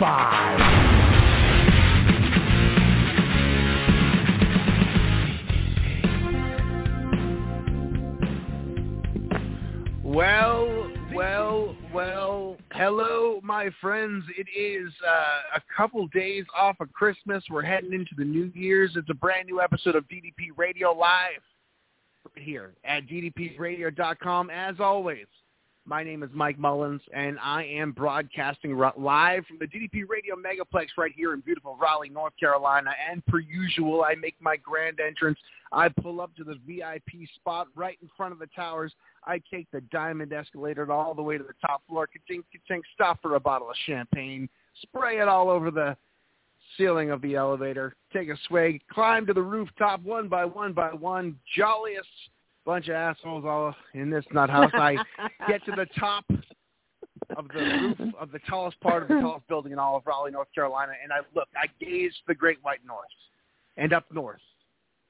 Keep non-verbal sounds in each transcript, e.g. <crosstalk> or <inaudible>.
Five. Well, well, well, hello, my friends. It is uh, a couple days off of Christmas. We're heading into the New Year's. It's a brand new episode of DDP Radio Live right here at ddpradio.com. As always, my name is Mike Mullins, and I am broadcasting live from the DDP Radio Megaplex right here in beautiful Raleigh, North Carolina. And per usual, I make my grand entrance. I pull up to the VIP spot right in front of the towers. I take the diamond escalator all the way to the top floor. Ka-chink, ka-chink, stop for a bottle of champagne. Spray it all over the ceiling of the elevator. Take a swig. Climb to the rooftop one by one by one. Jolliest bunch of assholes all in this nut house. I <laughs> get to the top of the roof of the tallest part of the tallest building in all of Raleigh, North Carolina, and I look. I gaze the Great White North, and up north,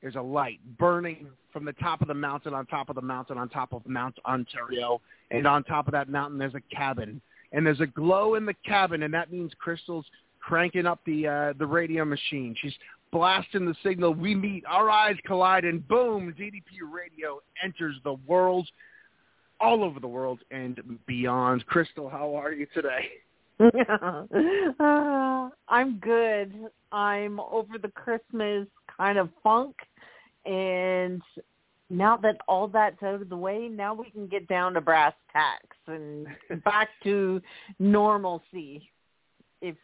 there's a light burning from the top of the mountain, on top of the mountain, on top of Mount Ontario, and on top of that mountain, there's a cabin, and there's a glow in the cabin, and that means Crystal's cranking up the uh, the radio machine. She's blasting the signal. We meet, our eyes collide, and boom, DDP Radio enters the world, all over the world and beyond. Crystal, how are you today? <laughs> uh, I'm good. I'm over the Christmas kind of funk, and now that all that's out of the way, now we can get down to brass tacks and back to normalcy. If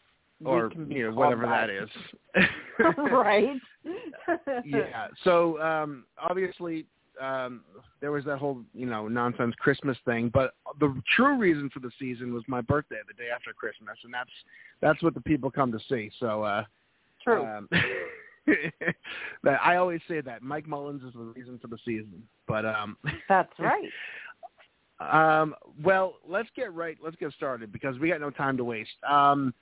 or we can be you know whatever that is. <laughs> right? yeah. So um, obviously um, there was that whole you know nonsense Christmas thing, but the true reason for the season was my birthday, the day after Christmas, and that's that's what the people come to see. So uh, True. um, <laughs> that I always say that Mike Mullins is the reason for the season, but um, That's <laughs> right. um, well, let's get right. Let's get started because we got no time to waste. Um,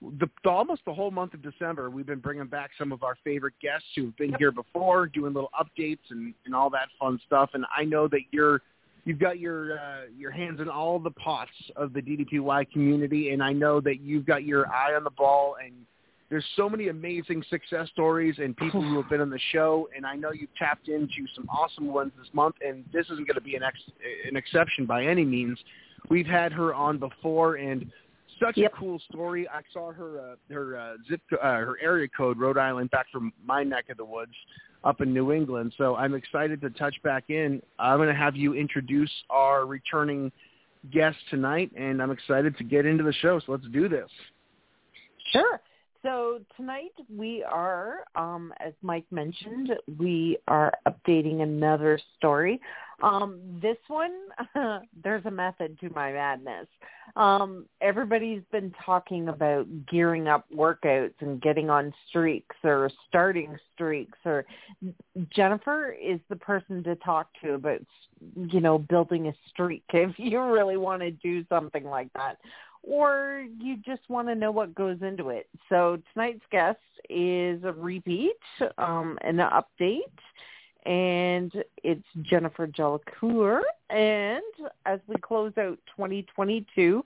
the, the almost the whole month of December, we've been bringing back some of our favorite guests who've been here before, doing little updates and, and all that fun stuff. And I know that you're you've got your uh, your hands in all the pots of the DDPY community, and I know that you've got your eye on the ball. And there's so many amazing success stories and people who have <sighs> been on the show, and I know you've tapped into some awesome ones this month. And this isn't going to be an ex- an exception by any means. We've had her on before, and such Yep. a cool story. I saw her uh, her uh, zip uh, her area code Rhode Island back from my neck of the woods up in New England. So I'm excited to touch back in. I'm going to have you introduce our returning guest tonight, and I'm excited to get into the show. So let's do this. Sure. So tonight we are, um, as Mike mentioned, we are updating another story. Um, this one, <laughs> there's a method to my madness. Um, everybody's been talking about gearing up workouts and getting on streaks or starting streaks. Or Jennifer is the person to talk to about, you know, building a streak <laughs> if you really want to do something like that or you just want to know what goes into it. So tonight's guest is a repeat, um, an update, and it's Jennifer Jolicoeur. And as we close out 2022,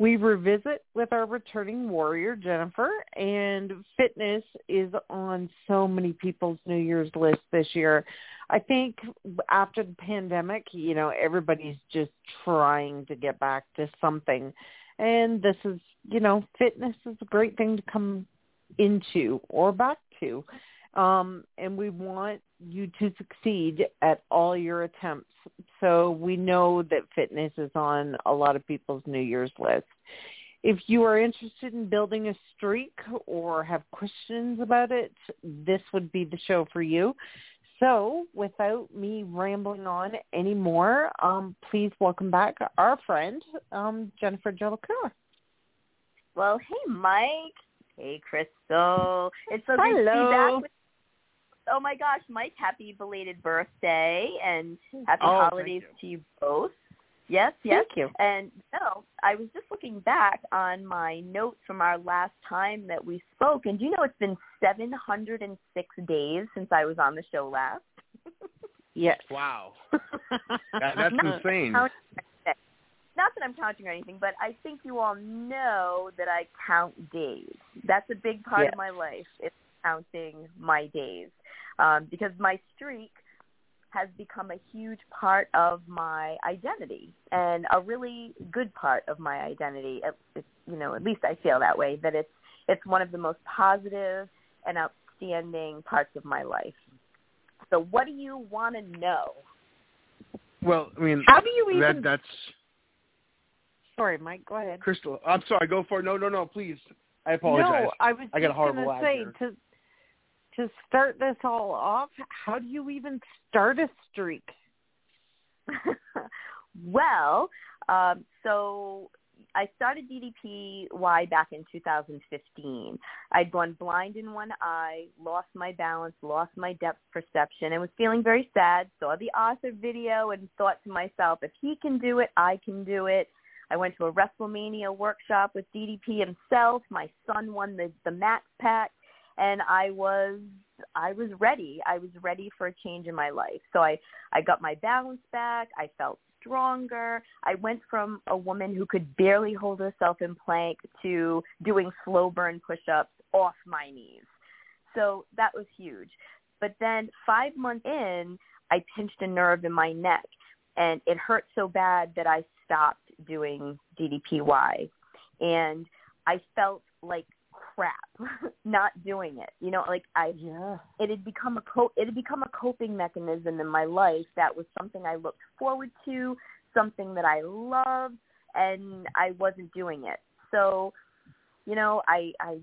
We revisit with our returning warrior, Jennifer, and fitness is on so many people's New Year's list this year. I think after the pandemic, you know, everybody's just trying to get back to something. And this is, you know, fitness is a great thing to come into or back to. Um, and we want you to succeed at all your attempts. So we know that fitness is on a lot of people's New Year's list. If you are interested in building a streak or have questions about it, this would be the show for you. So without me rambling on anymore, um, please welcome back our friend, um, Jennifer Jolicoeur. Well, hey, Mike. Hey, Crystal. It's so Hello. great to be back with Oh my gosh, Mike, happy belated birthday and happy Oh, holidays you. to you both. Yes, yes. Thank you. And no, I was just looking back on my notes from our last time that we spoke, and do you know it's been 706 days since I was on the show last? Yes. <laughs> Wow. <laughs> That, that's Not insane. counting- Not that I'm counting or anything, but I think you all know that I count days. That's a big part Yes. of my life. It's counting my days um, because my streak has become a huge part of my identity and a really good part of my identity. It, it, you know, at least I feel that way. That it's it's one of the most positive and outstanding parts of my life. So, what do you want to know? Well, I mean, How do you even? that that's Sorry, Mike. Go ahead. Crystal. I'm sorry. Go for it. No, no, no. Please. I apologize. No, I was I got a horrible gonna say here. to to start this all off. How do you even start a streak? <laughs> well, um, so I started DDPY back in 2015. I'd gone blind in one eye, lost my balance, lost my depth perception, and was feeling very sad. Saw the Arthur video and thought to myself, if he can do it, I can do it. I went to a WrestleMania workshop with DDP himself. My son won the the Max Pack, and I was I was ready. I was ready for a change in my life. So I I got my balance back. I felt stronger. I went from a woman who could barely hold herself in plank to doing slow burn push-ups off my knees. So that was huge. But then 5 months in, I pinched a nerve in my neck and it hurt so bad that I stopped doing DDPY. And I felt like crap <laughs> not doing it. You know, like I Yeah. it had become a co- it had become a coping mechanism in my life that was something I looked forward to, something that I loved, and I wasn't doing it. So, you know, I I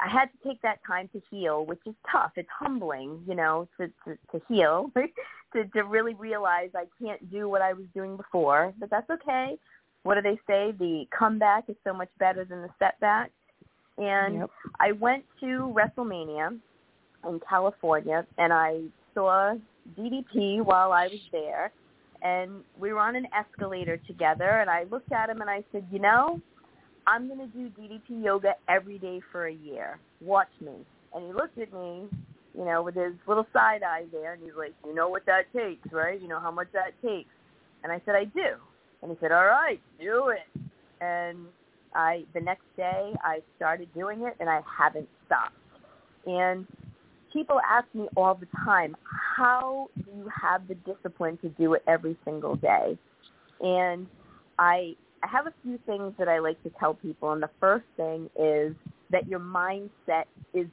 I had to take that time to heal, which is tough. It's humbling, you know, to to, to heal, <laughs> to to really realize I can't do what I was doing before, but that's okay. What do they say? The comeback is so much better than the setback. And Yep. I went to WrestleMania in California and I saw DDP while I was there and we were on an escalator together and I looked at him and I said, "You know, I'm going to do DDP yoga every day for a year. Watch me." And he looked at me, you know, with his little side eye there and he's like, "You know what that takes, right? You know how much that takes?" And I said, "I do." And he said, "All right, do it." And I the next day I started doing it and I haven't stopped. And people ask me all the time, how do you have the discipline to do it every single day? And I I have a few things that I like to tell people and the first thing is that your mindset is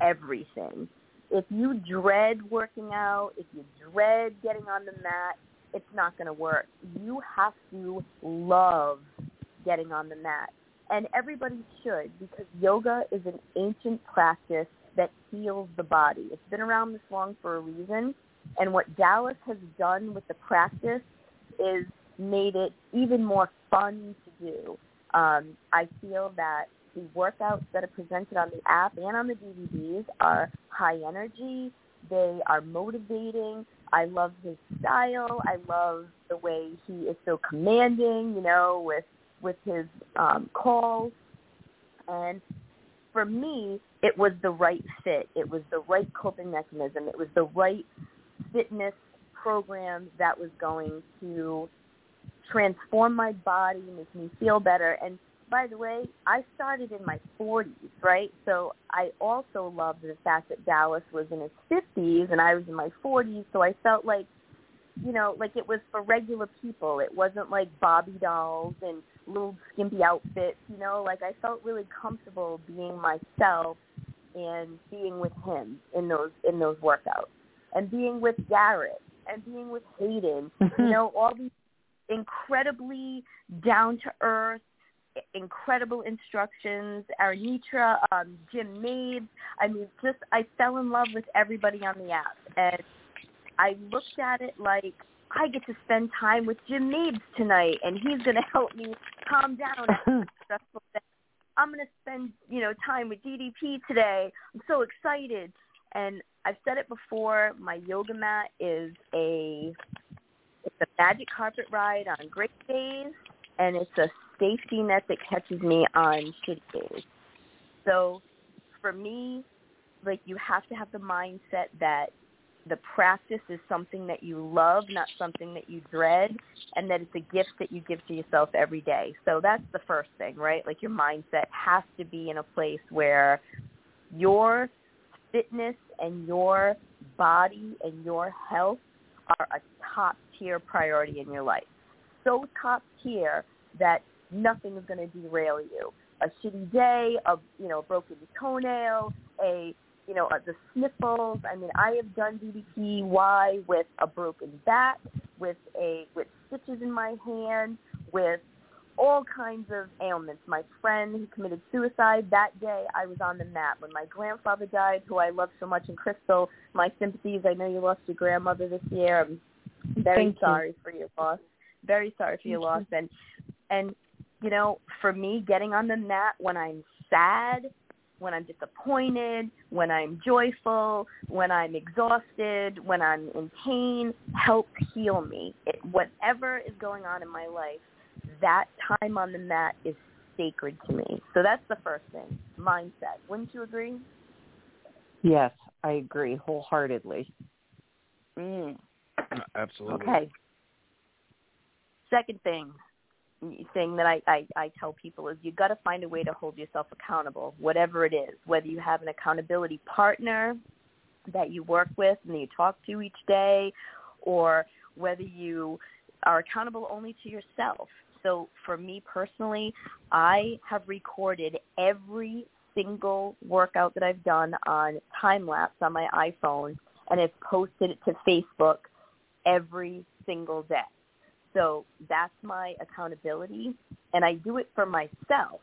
everything. If you dread working out, if you dread getting on the mat, it's not going to work. You have to love getting on the mat. And everybody should because yoga is an ancient practice that heals the body. It's been around this long for a reason. And what Dallas has done with the practice is made it even more fun to do. Um, I feel that the workouts that are presented on the app and on the DVDs are high energy. They are motivating. I love his style. I love the way he is so commanding, you know, with with his um, calls. And for me, it was the right fit. It was the right coping mechanism. It was the right fitness program that was going to transform my body, make me feel better. And by the way, I started in my 40s, right? So I also loved the fact that Dallas was in his 50s and I was in my 40s. So I felt like, you know, like it was for regular people. It wasn't like Barbie dolls and little skimpy outfits, you know, like I felt really comfortable being myself and being with him in those in those workouts and being with Garrett and being with Hayden, you know, all these incredibly down to earth, incredible instructions. Aranitra, um, Jim Mabes. I mean, just I fell in love with everybody on the app, and I looked at it like I get to spend time with Jim Mabes tonight, and he's going <laughs> to help me calm down. <laughs> I'm going to spend, you know, time with DDP today. I'm so excited. And I've said it before, my yoga mat is a it's a magic carpet ride on great days and it's a safety net that catches me on shitty days. So for me, like you have to have the mindset that the practice is something that you love, not something that you dread, and that it's a gift that you give to yourself every day. So that's the first thing, right? Like your mindset has to be in a place where your fitness and your body and your health are a top tier priority in your life. So top tier that nothing is going to derail you. A shitty day, a you know broken toenail, a you know uh, the sniffles. I mean, I have done DDPY with a broken back, with a with stitches in my hand, with all kinds of ailments. My friend who committed suicide that day, I was on the mat. When my grandfather died, who I love so much, and Crystal, my sympathies. I know you lost your grandmother this year. I'm very Thank sorry for your loss. Very sorry for your loss. And and you know, for me, getting on the mat when I'm sad, when I'm disappointed, when I'm joyful, when I'm exhausted, when I'm in pain, help heal me. It, whatever is going on in my life, that time on the mat is sacred to me. So that's the first thing, mindset. Wouldn't you agree? Yes, I agree wholeheartedly. Mm. Absolutely. Okay. Second thing, thing that I, I, I tell people is you got to find a way to hold yourself accountable, whatever it is. Whether you have an accountability partner that you work with and that you talk to each day, or whether you are accountable only to yourself. So for me personally, I have recorded every single workout that I've done on time lapse on my iPhone and have posted it to Facebook every single day. So that's my accountability, and I do it for myself.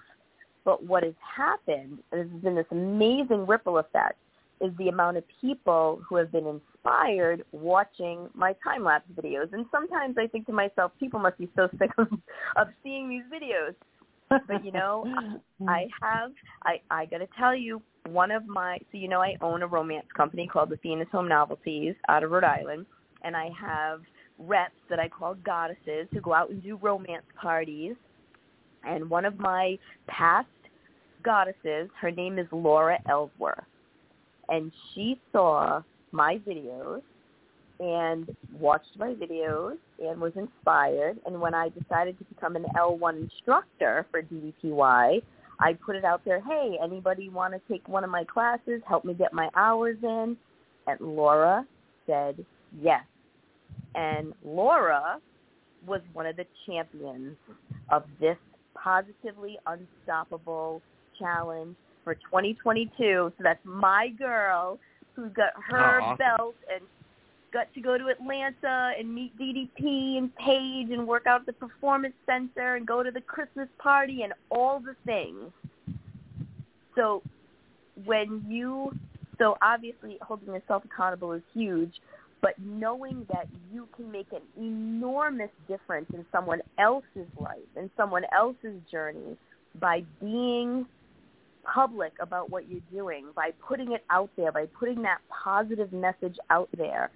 But what has happened, and this has been this amazing ripple effect, is the amount of people who have been inspired watching my time lapse videos. And sometimes I think to myself, people must be so <laughs> sick of, of seeing these videos. But you know, <laughs> I have I I got to tell you, one of my so you know I own a romance company called Athena's Home Novelties out of Rhode Island, and I have reps that I call goddesses who go out and do romance parties. And one of my past goddesses, her name is Laura Ellsworth. And she saw my videos and watched my videos and was inspired. And when I decided to become an L1 instructor for DDPY, I put it out there, hey, anybody want to take one of my classes, help me get my hours in? And Laura said yes. And Laura was one of the champions of this positively unstoppable challenge for 2022. So that's my girl who got her belt and got to go to Atlanta and meet DDP and Paige and work out at the performance center and go to the Christmas party and all the things. So when you so obviously holding yourself accountable is huge, but knowing that you can make an enormous difference in someone else's life, in someone else's journey by being public about what you're doing, by putting it out there, by putting that positive message out there.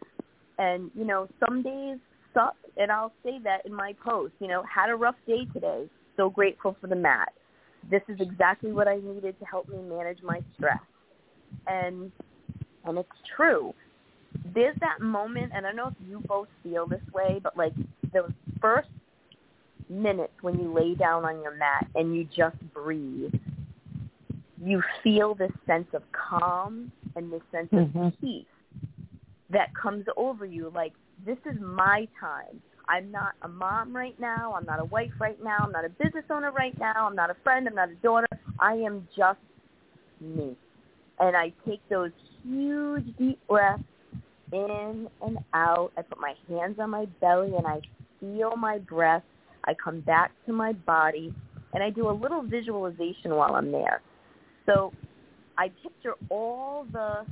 And, you know, some days suck, and I'll say that in my post, you know, had a rough day today, so grateful for the mat. This is exactly what I needed to help me manage my stress. And and it's true there's that moment, and I don't know if you both feel this way, but like the first minutes when you lay down on your mat and you just breathe, you feel this sense of calm and this sense Mhm. of peace that comes over you like this is my time. I'm not a mom right now. I'm not a wife right now. I'm not a business owner right now. I'm not a friend. I'm not a daughter. I am just me. And I take those huge deep breaths in and out. I put my hands on my belly and I feel my breath. I come back to my body and I do a little visualization while I'm there. So I picture all the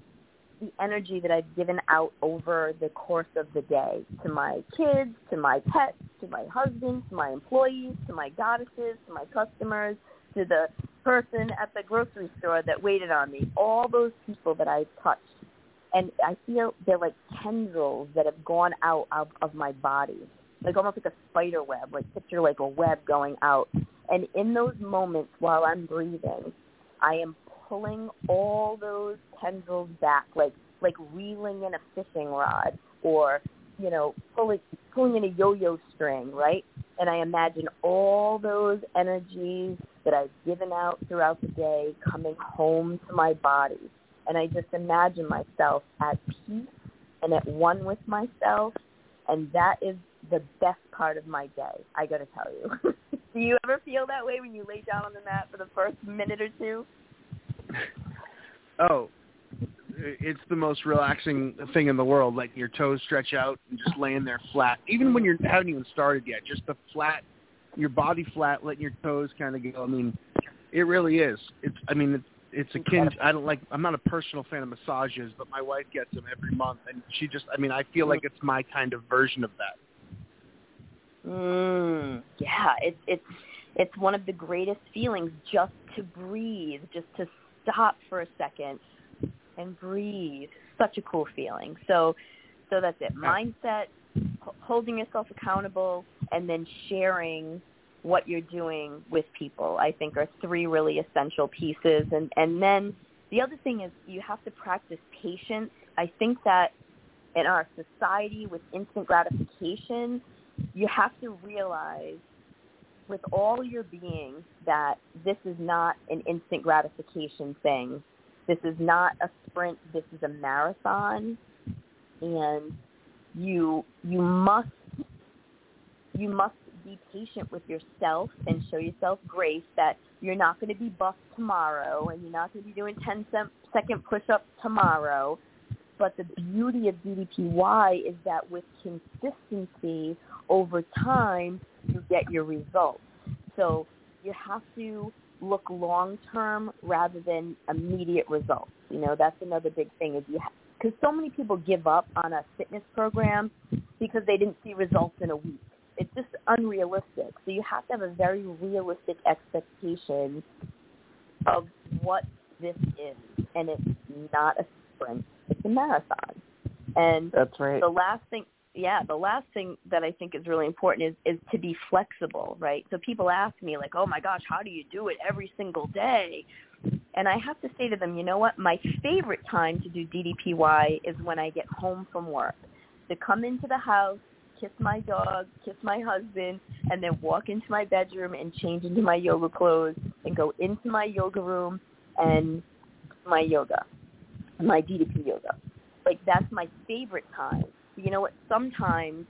the energy that I've given out over the course of the day to my kids, to my pets, to my husband, to my employees, to my goddesses, to my customers, to the person at the grocery store that waited on me, all those people that I've touched. And I feel they're like tendrils that have gone out of, of my body, like almost like a spider web, like picture like a web going out. And in those moments while I'm breathing, I am pulling all those tendrils back, like like reeling in a fishing rod, or you know, pulling pulling in a yo-yo string, right? And I imagine all those energies that I've given out throughout the day coming home to my body, and I just imagine myself at peace and at one with myself, and that is the best part of my day. I got to tell you. <laughs> Do you ever feel that way when you lay down on the mat for the first minute or two? Oh, it's the most relaxing thing in the world. Letting your toes stretch out and just laying there flat. Even when you haven't even started yet, just the flat, your body flat, letting your toes kind of go. I mean, it really is. It's. I mean, it's, it's akin. I don't like. I'm not a personal fan of massages, but my wife gets them every month, and she just. I mean, I feel like it's my kind of version of that. Mm, yeah, it's it's it's one of the greatest feelings just to breathe, just to stop for a second and breathe. Such a cool feeling. So so that's it. Mindset, h- holding yourself accountable and then sharing what you're doing with people. I think are three really essential pieces and and then the other thing is you have to practice patience. I think that in our society with instant gratification, you have to realize with all your being that this is not an instant gratification thing. This is not a sprint, this is a marathon and you you must you must be patient with yourself and show yourself grace that you're not going to be buff tomorrow and you're not going to be doing 10 cent, second push-ups tomorrow. But the beauty of DDPY is that with consistency over time, you get your results. So you have to look long term rather than immediate results. You know, that's another big thing is you because so many people give up on a fitness program because they didn't see results in a week. It's just unrealistic. So you have to have a very realistic expectation of what this is, and it's not a sprint; it's a marathon. And That's right. the last thing yeah the last thing that i think is really important is is to be flexible right so people ask me like oh my gosh how do you do it every single day and i have to say to them you know what my favorite time to do ddpy is when i get home from work to come into the house kiss my dog kiss my husband and then walk into my bedroom and change into my yoga clothes and go into my yoga room and my yoga my ddp yoga. Like that's my favorite time. You know what? Sometimes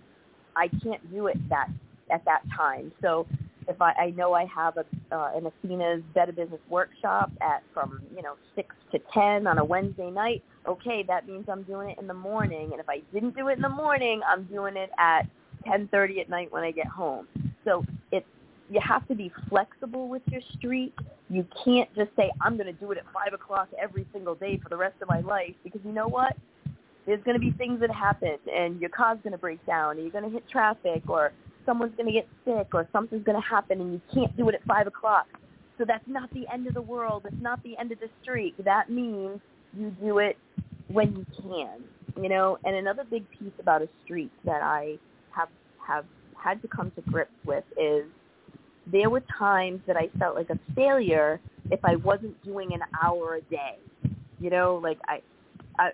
i can't do it that at that time. So if i i know i have a uh, an athena's better business workshop at from you know six to ten on a wednesday night okay that means i'm doing it in the morning and if i didn't do it in the morning i'm doing it at ten thirty at night when i get home so it's you have to be flexible with your streak. You can't just say, I'm going to do it at 5 o'clock every single day for the rest of my life because you know what? there's going to be things that happen and your car's going to break down and you're going to hit traffic or someone's going to get sick or something's going to happen and you can't do it at five o'clock. So that's not the end of the world. It's not the end of the streak. That means you do it when you can, you know. And another big piece about a streak that I have have had to come to grips with is there were times that I felt like a failure if I wasn't doing an hour a day. You know, like I, I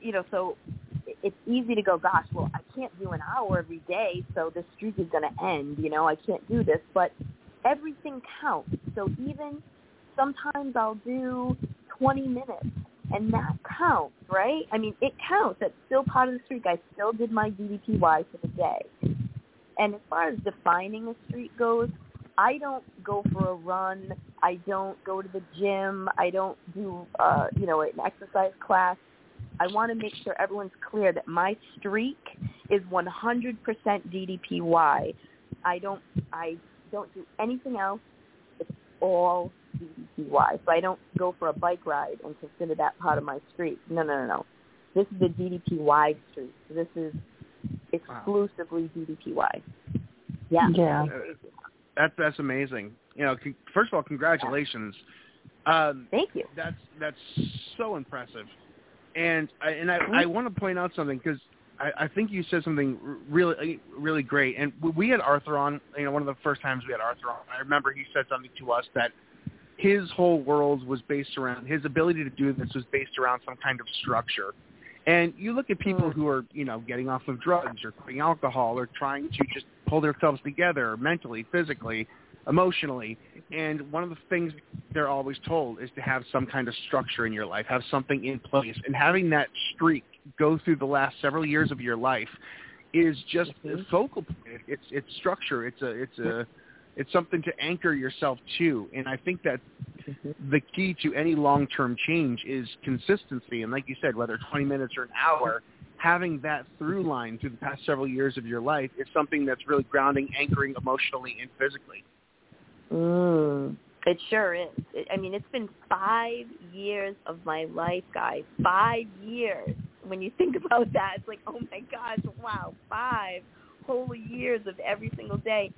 you know, so it's easy to go, gosh, well, I can't do an hour every day, so this streak is going to end. You know, I can't do this. But everything counts. So even sometimes I'll do 20 minutes, and that counts, right? I mean, it counts. That's still part of the streak. I still did my DDPY for the day. And as far as defining a streak goes, I don't go for a run. I don't go to the gym. I don't do, uh, you know, an exercise class. I want to make sure everyone's clear that my streak is 100% DDPY. I don't, I don't do anything else. It's all DDPY. So I don't go for a bike ride and consider that part of my streak. No, no, no, no. This is the DDPY streak. This is exclusively wow. DDPY. Yeah. Yeah. Uh, that's that's amazing. You know, first of all, congratulations. Um, Thank you. That's that's so impressive, and I, and I, I mm-hmm. want to point out something because I, I think you said something really really great. And we had Arthur on. You know, one of the first times we had Arthur on, I remember he said something to us that his whole world was based around his ability to do this was based around some kind of structure. And you look at people mm-hmm. who are, you know, getting off of drugs or quitting alcohol or trying to just pull themselves together mentally, physically, emotionally. And one of the things they're always told is to have some kind of structure in your life, have something in place. And having that streak go through the last several years of your life is just mm-hmm. a focal point. It's it's structure. It's a it's a it's something to anchor yourself to. And I think that mm-hmm. the key to any long-term change is consistency. And like you said, whether 20 minutes or an hour, having that through line through the past several years of your life is something that's really grounding, anchoring emotionally and physically. Mm, it sure is. It, I mean, it's been five years of my life, guys. Five years. When you think <laughs> about that, it's like, oh my gosh, wow, five whole years of every single day.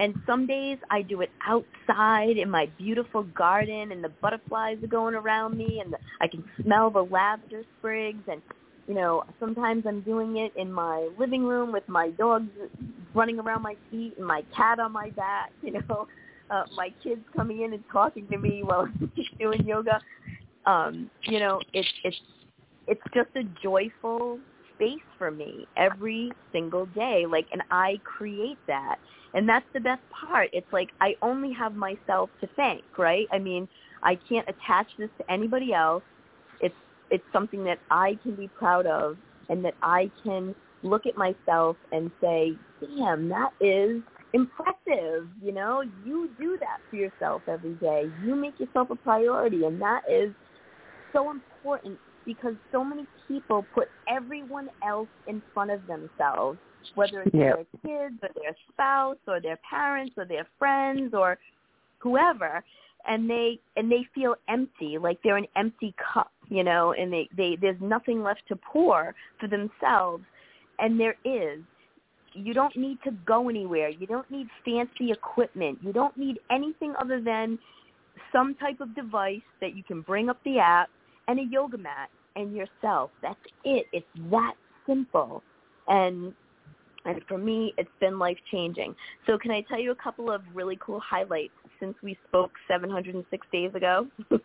And some days I do it outside in my beautiful garden and the butterflies are going around me and the, I can smell the lavender sprigs and you know, sometimes I'm doing it in my living room with my dogs running around my feet and my cat on my back, <laughs> you know, uh, my kids coming in and talking to me while <laughs> I'm doing yoga. Um, you know, it's it's it's just a joyful space for me every single day. Like and I create that. And that's the best part. It's like I only have myself to thank, right? I mean, I can't attach this to anybody else. It's it's something that I can be proud of and that I can look at myself and say, "Damn, that is impressive." You know, you do that for yourself every day. You make yourself a priority and that is so important because so many people put everyone else in front of themselves whether it's yep. their kids or their spouse or their parents or their friends or whoever and they and they feel empty like they're an empty cup you know and they they there's nothing left to pour for themselves and there is you don't need to go anywhere you don't need fancy equipment you don't need anything other than some type of device that you can bring up the app and a yoga mat and yourself that's it it's that simple and and for me, it's been life changing. So can I tell you a couple of really cool highlights since we spoke 706 days ago? <laughs>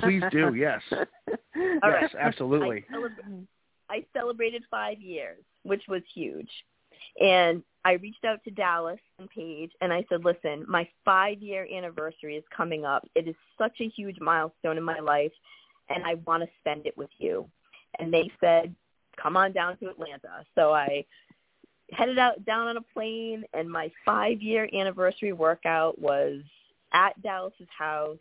Please do, yes. <laughs> All yes, right. absolutely. I, celebra- I celebrated five years, which was huge. And I reached out to Dallas and Paige and I said, listen, my five year anniversary is coming up. It is such a huge milestone in my life and I want to spend it with you. And they said, come on down to Atlanta. So I headed out down on a plane and my five year anniversary workout was at Dallas's house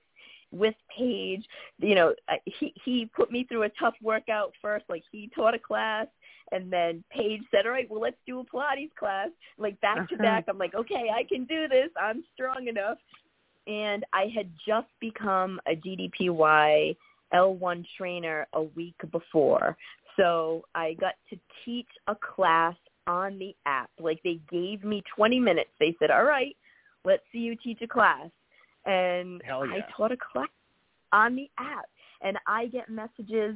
with Paige. You know, he he put me through a tough workout first. Like he taught a class, and then Paige said, "All right, well, let's do a Pilates class." Like back to uh-huh. back. I'm like, okay, I can do this. I'm strong enough. And I had just become a DDPY L1 trainer a week before. So I got to teach a class on the app. Like they gave me 20 minutes. They said, all right, let's see you teach a class. And yeah. I taught a class on the app. And I get messages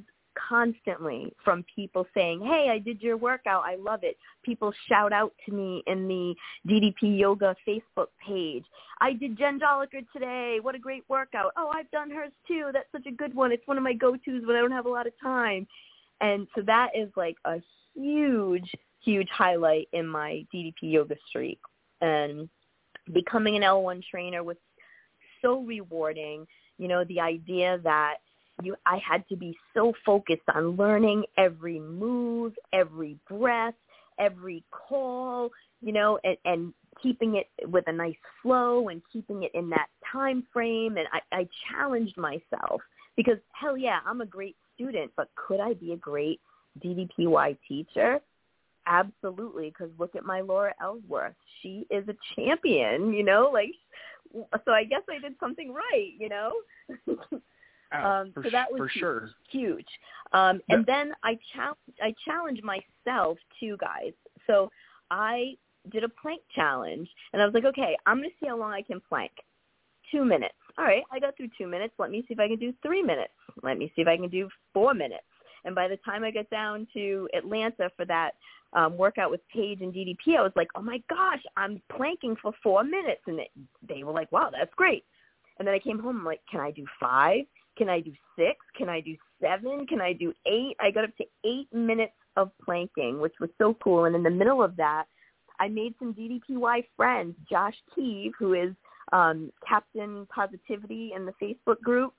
constantly from people saying, hey, I did your workout. I love it. People shout out to me in the DDP Yoga Facebook page. I did Jen Jolicoeur today. What a great workout. Oh, I've done hers too. That's such a good one. It's one of my go-tos when I don't have a lot of time And so that is like a huge, huge highlight in my DDP yoga streak. And becoming an L1 trainer was so rewarding. You know, the idea that you I had to be so focused on learning every move, every breath, every call, you know, and, and keeping it with a nice flow and keeping it in that time frame. And I, I challenged myself because hell yeah, I'm a great student, but could I be a great DDPY teacher? Absolutely, because look at my Laura Ellsworth. She is a champion, you know, like so I guess I did something right, you know. <laughs> Oh, um, for, so that was for huge, sure. huge. Um, and then I challenge I challenged myself too, guys. So I did a plank challenge, and I was like, okay, I'm going to see how long I can plank. Two minutes. All right, I got through two minutes. Let me see if I can do three minutes. Let me see if I can do four minutes. And by the time I got down to Atlanta for that um, workout with Paige and DDP, I was like, oh my gosh, I'm planking for four minutes. And they, they were like, wow, that's great. And then I came home, I'm like, can I do five? Can I do six? Can I do seven? Can I do eight? I got up to eight minutes of planking, which was so cool. And in the middle of that, I made some DDPY friends. Josh Keeve, who is um, Captain Positivity in the Facebook group,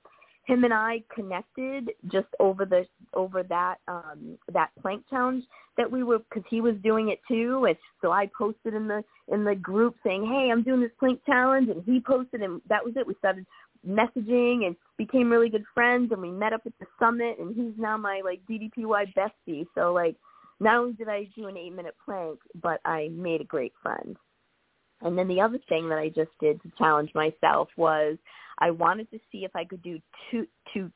him and I connected just over the over that um, that plank challenge that we were because he was doing it too, and so I posted in the in the group saying, "Hey, I'm doing this plank challenge," and he posted, and that was it. We started messaging and became really good friends, and we met up at the summit, and he's now my like DDPY bestie. So like, not only did I do an eight minute plank, but I made a great friend. And then the other thing that I just did to challenge myself was I wanted to see if I could do two to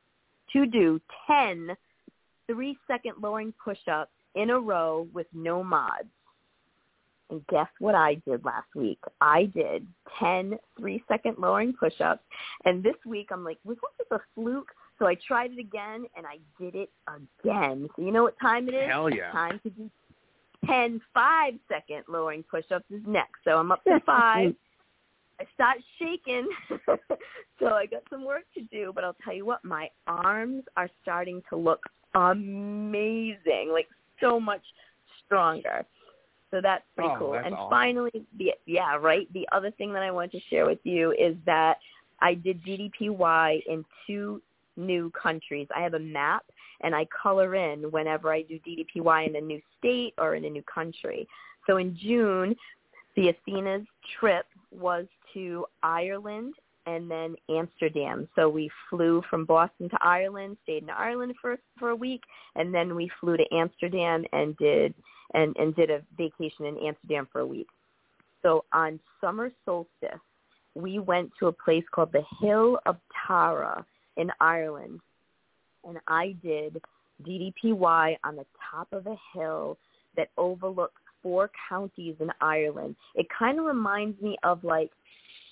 to do ten three second lowering push ups in a row with no mods. And guess what I did last week? I did 10 three second lowering push ups. And this week I'm like, was that just a fluke? So I tried it again and I did it again. So you know what time it is? Hell yeah. Time to do 10 five second lowering push ups is next. So I'm up to <laughs> five. I start shaking. <laughs> so I got some work to do, but I'll tell you what, my arms are starting to look amazing, like so much stronger. So that's pretty Oh, cool. that's And awesome. finally, the yeah, right. The other thing that I want to share with you is that I did DDPY in two new countries. I have a map and I color in whenever I do DDPY in a new state or in a new country. So in June, the Athena's trip was to Ireland and then Amsterdam. So we flew from Boston to Ireland, stayed in Ireland for for a week, and then we flew to Amsterdam and did and and did a vacation in Amsterdam for a week. So on summer solstice, we went to a place called the Hill of Tara in Ireland, and I did DDPY on the top of a hill that overlooks four counties in Ireland. It kind of reminds me of like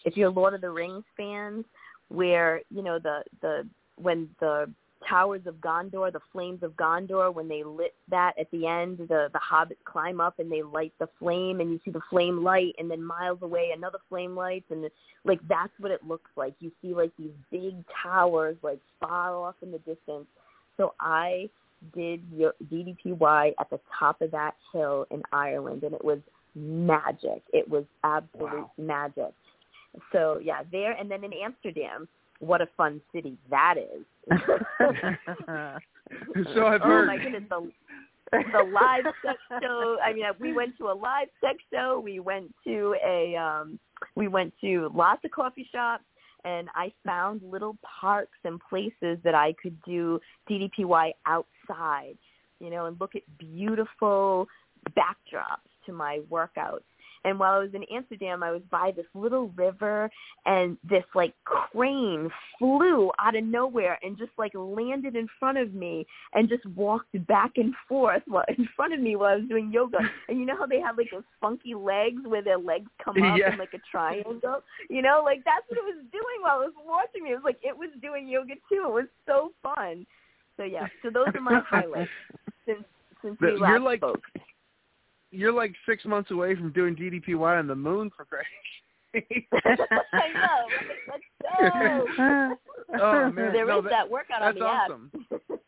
if you're Lord of the Rings fans, where you know the the when the towers of Gondor, the flames of Gondor, when they lit that at the end, the the hobbits climb up and they light the flame, and you see the flame light, and then miles away another flame lights, and like that's what it looks like. You see like these big towers like far off in the distance. So I did your DDPY at the top of that hill in Ireland, and it was magic. It was absolute Wow. magic. So yeah, there and then in Amsterdam, what a fun city that is. <laughs> so I've heard. oh my goodness, the the live sex show. I mean, we went to a live sex show. We went to a um we went to lots of coffee shops and I found little parks and places that I could do DDPY outside, you know, and look at beautiful backdrops to my workouts. And while I was in Amsterdam, I was by this little river, and this like crane flew out of nowhere and just like landed in front of me and just walked back and forth while, in front of me while I was doing yoga. <laughs> And you know how they have like those funky legs where their legs come up Yeah. in like a triangle? You know, like that's what it was doing while I was watching me. It was like it was doing yoga too. It was so fun. So yeah, so those are my <laughs> highlights since since we You're last like- spoke. You're like six months away from doing DDPY on the moon for Christ's sake. <laughs> I know. Let's go. Oh man, there no, is that, workout on that's the app. awesome. <laughs>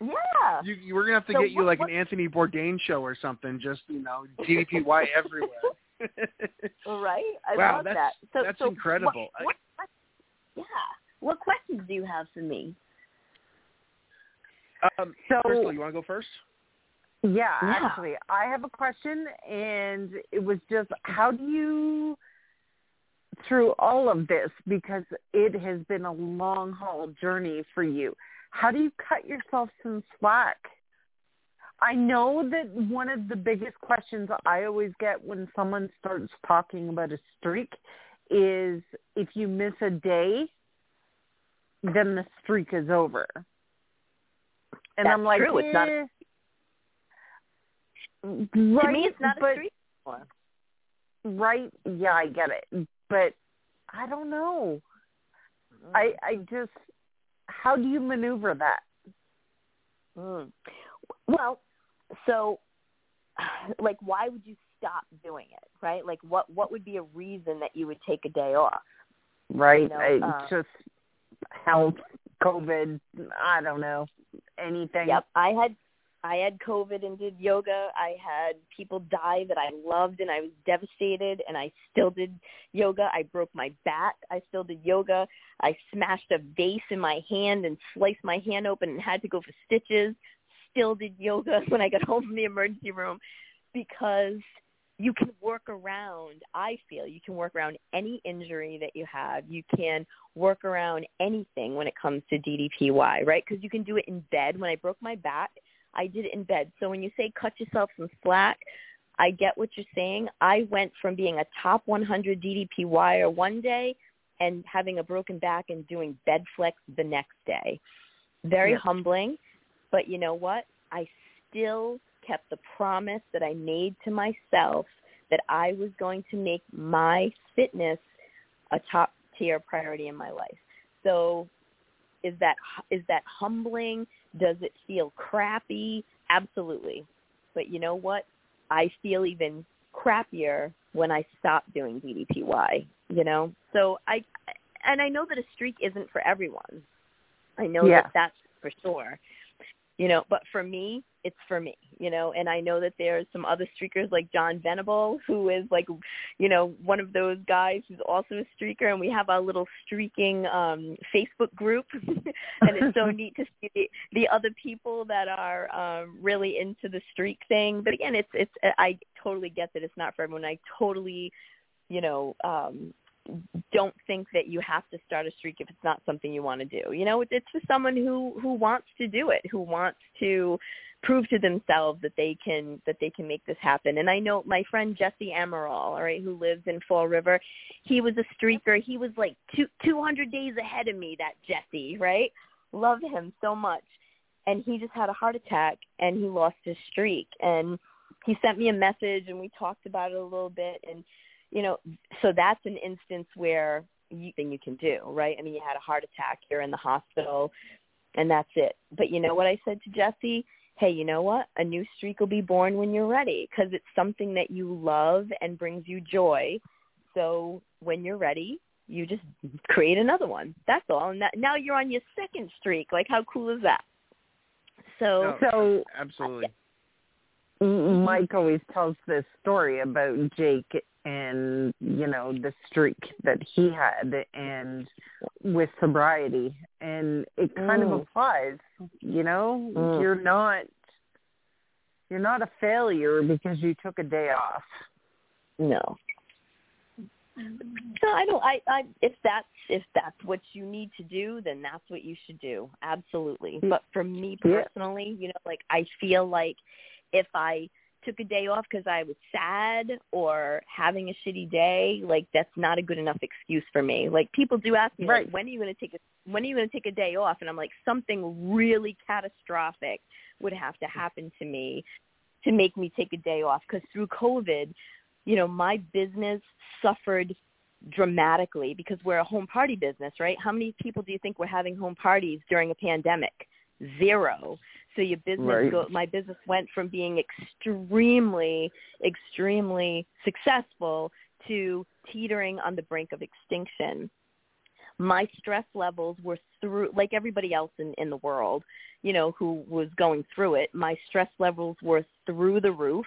Yeah. You, you we're gonna have to So get you what- like what- an Anthony Bourdain show or something. Just you know, DDPY <laughs> everywhere. Right? I Wow, love that's- that. So, that's so incredible. What, what, yeah. What questions do you have for me? um, So- Crystal, you want to go first? Yeah, Yeah. actually, I have a question, and it was just how do you, through all of this, because it has been a long haul journey for you, how do you cut yourself some slack? I know that one of the biggest questions I always get when someone starts talking about a streak is if you miss a day, then the streak is over. And That's I'm like, true. It's not- eh. to Right, me, it's not but, a streak anymore. Right? Yeah, I get it, but I don't know. I I just how do you maneuver that? Mm. Well, so <sighs> like why would you stop doing it, right? Like what what would be a reason that you would take a day off? Right? You know, I, uh, just health, COVID. I don't know anything. Yep. I had I had COVID and did yoga. I had people die that I loved and I was devastated and I still did yoga. I broke my back. I still did yoga. I smashed a vase in my hand and sliced my hand open and had to go for stitches. Still did yoga <laughs> when I got home from the emergency room because you can work around, I feel, you can work around any injury that you have. You can work around anything when it comes to DDPY, right? Because you can do it in bed. When I broke my back, I did it in bed. So when you say cut yourself some slack, I get what you're saying. I went from being a top 100 DDPYer one day and having a broken back and doing bed flex the next day. Very Yeah. humbling, but you know what? I still kept the promise that I made to myself that I was going to make my fitness a top tier priority in my life. So is that is that humbling? Does it feel crappy? Absolutely. But you know what? I feel even crappier when I stop doing DDPY, you know? So I and I know that a streak isn't for everyone. I know Yeah. that that's for sure. You know, but for me, it's for me, you know, and I know that there's some other streakers like John Venable who is like, you know, one of those guys who's also a streaker and we have our little streaking um Facebook group <laughs> and it's so neat to see the, the other people that are um really into the streak thing. But again, it's it's I totally get that it's not for everyone. I totally, you know, um don't think that you have to start a streak if it's not something you want to do. You know, it's, for someone who who wants to do it, who wants to prove to themselves that they can that they can make this happen. And I know my friend Jesse Amaral, all right, who lives in Fall River, he was a streaker. He was like two two hundred days ahead of me. That Jesse, right? Love him so much. And he just had a heart attack and he lost his streak. And he sent me a message and we talked about it a little bit and you know, so that's an instance where you thing you can do, right? I mean, you had a heart attack, you're in the hospital, and that's it. But you know what I said to Jesse? Hey, you know what? A new streak will be born when you're ready because it's something that you love and brings you joy. So when you're ready, you just create another one. That's all. And that, now you're on your second streak. Like, how cool is that? So, No. So Absolutely. M- Mike always tells this story about Jake and you know the streak that he had and with sobriety and it kind of Mm. applies you know Mm. you're not you're not a failure because you took a day off No. No, I don't. I, I, if that's if that's what you need to do, then that's what you should do. Absolutely. But for me Yeah. personally, you know, like I feel like if I took a day off because I was sad or having a shitty day, like that's not a good enough excuse for me. Like people do ask me, Right. like, when are you going to take a when are you going to take a day off? And I'm like, something really catastrophic would have to happen to me to make me take a day off because through COVID, you know, my business suffered dramatically because we're a home party business, right? How many people do you think were having home parties during a pandemic? Zero. So your business Right. go, my business went from being extremely extremely successful to teetering on the brink of extinction. my stress levels were through like everybody else in in the world, you know, who was going through it. My stress levels were through the roof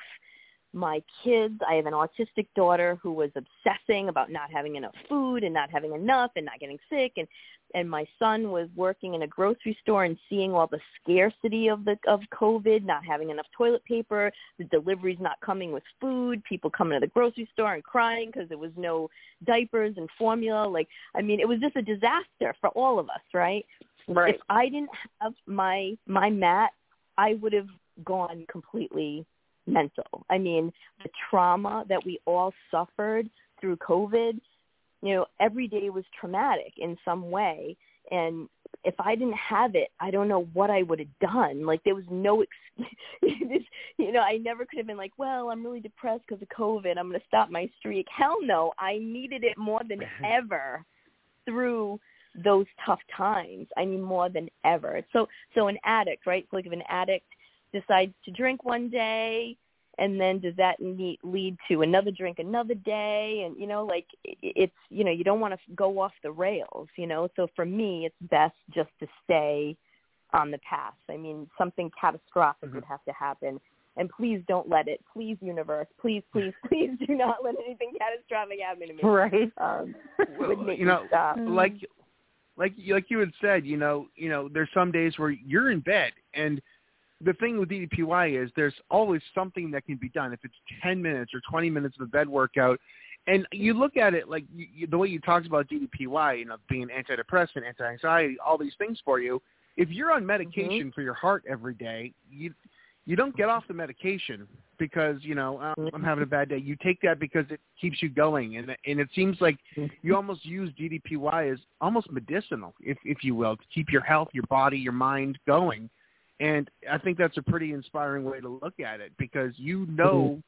my kids. I have an autistic daughter who was obsessing about not having enough food and not having enough and not getting sick and and my son was working in a grocery store and seeing all the scarcity of the of COVID, not having enough toilet paper, the deliveries not coming with food, people coming to the grocery store and crying because there was no diapers and formula. Like I mean, it was just a disaster for all of us, right? Right. If I didn't have my my mat, I would have gone completely mental. I mean, the trauma that we all suffered through COVID, you know, every day was traumatic in some way. And if I didn't have it, I don't know what I would have done. Like there was no, <laughs> excuse, you know, I never could have been like, well, I'm really depressed because of COVID. I'm going to stop my streak. Hell no, I needed it more than ever through those tough times. I mean, more than ever. So, so an addict, right? So like if an addict decides to drink one day and then does that need, lead to another drink another day and you know like it's you know you don't want to go off the rails you know so for me it's best just to stay on the path i mean something catastrophic Mm-hmm. would have to happen and please don't let it please universe please please <laughs> please do not let anything catastrophic happen to me Right. um <laughs> Well, would make you me know, stop. like like you- like you had said, you know, you know, there's some days where you're in bed, and the thing with DDPY is there's always something that can be done. If it's 10 minutes or 20 minutes of a bed workout, and you look at it like you, you, the way you talked about DDPY, you know, being antidepressant, anti-anxiety, all these things for you. If you're on medication mm-hmm. for your heart every day, you you don't get off the medication because you know oh, I'm having a bad day. You take that because it keeps you going, and and it seems like mm-hmm. you almost use DDPY as almost medicinal, if if you will, to keep your health, your body, your mind going. And I think that's a pretty inspiring way to look at it because you know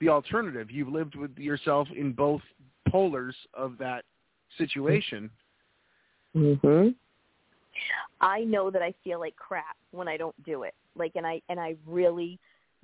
the alternative. You've lived with yourself in both polars of that situation. Mhm. I know that I feel like crap when I don't do it. Like and I and I really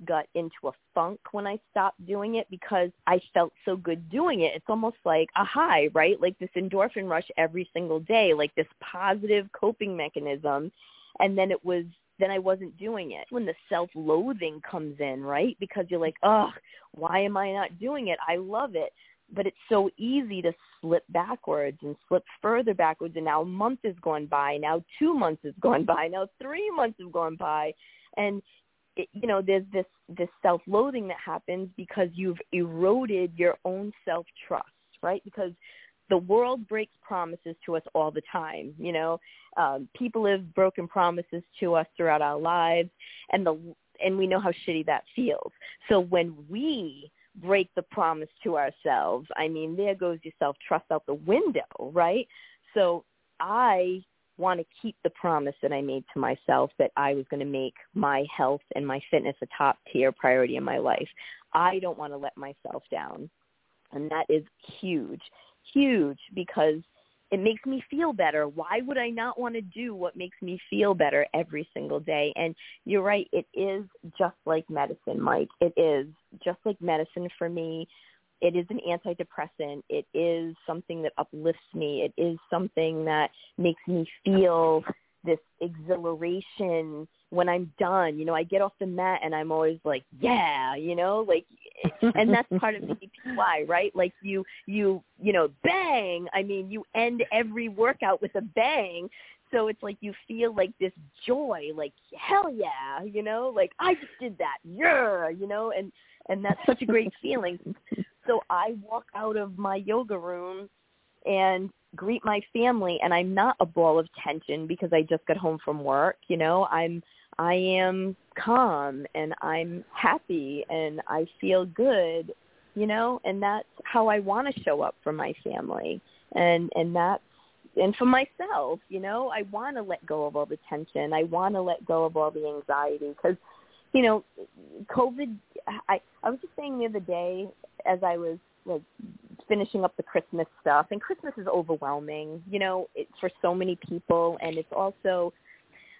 got into a funk when I stopped doing it because I felt so good doing it. It's almost like a high, right? Like this endorphin rush every single day, like this positive coping mechanism. And then it was then I wasn't doing it. When the self-loathing comes in, right? Because you're like, "Oh, why am I not doing it? I love it." But it's so easy to slip backwards and slip further backwards and now a month has gone by, now 2 months has gone <laughs> by, now 3 months have gone by and it, you know there's this this self-loathing that happens because you've eroded your own self-trust, right? Because the world breaks promises to us all the time. You know, um, people have broken promises to us throughout our lives, and the and we know how shitty that feels. So when we break the promise to ourselves, I mean, there goes your self trust out the window, right? So I want to keep the promise that I made to myself that I was going to make my health and my fitness a top tier priority in my life. I don't want to let myself down. And that is huge, huge because it makes me feel better. Why would I not want to do what makes me feel better every single day? And you're right, it is just like medicine, Mike. It is just like medicine for me. It is an antidepressant. It is something that uplifts me. It is something that makes me feel this exhilaration when I'm done. You know, I get off the mat and I'm always like, yeah, you know, like <laughs> and that's part of the DDPY, right? Like you you you know, bang. I mean, you end every workout with a bang. So it's like you feel like this joy, like hell yeah, you know, like I just did that, yeah, you know, and and that's such a great feeling. <laughs> So I walk out of my yoga room and greet my family and I'm not a ball of tension because I just got home from work, you know. I'm I am calm and I'm happy and I feel good, you know, and that's how I want to show up for my family. And and that's and for myself, you know, I want to let go of all the tension. I want to let go of all the anxiety because you know, COVID. I I was just saying the other day as I was like finishing up the Christmas stuff, and Christmas is overwhelming, you know, it, for so many people, and it's also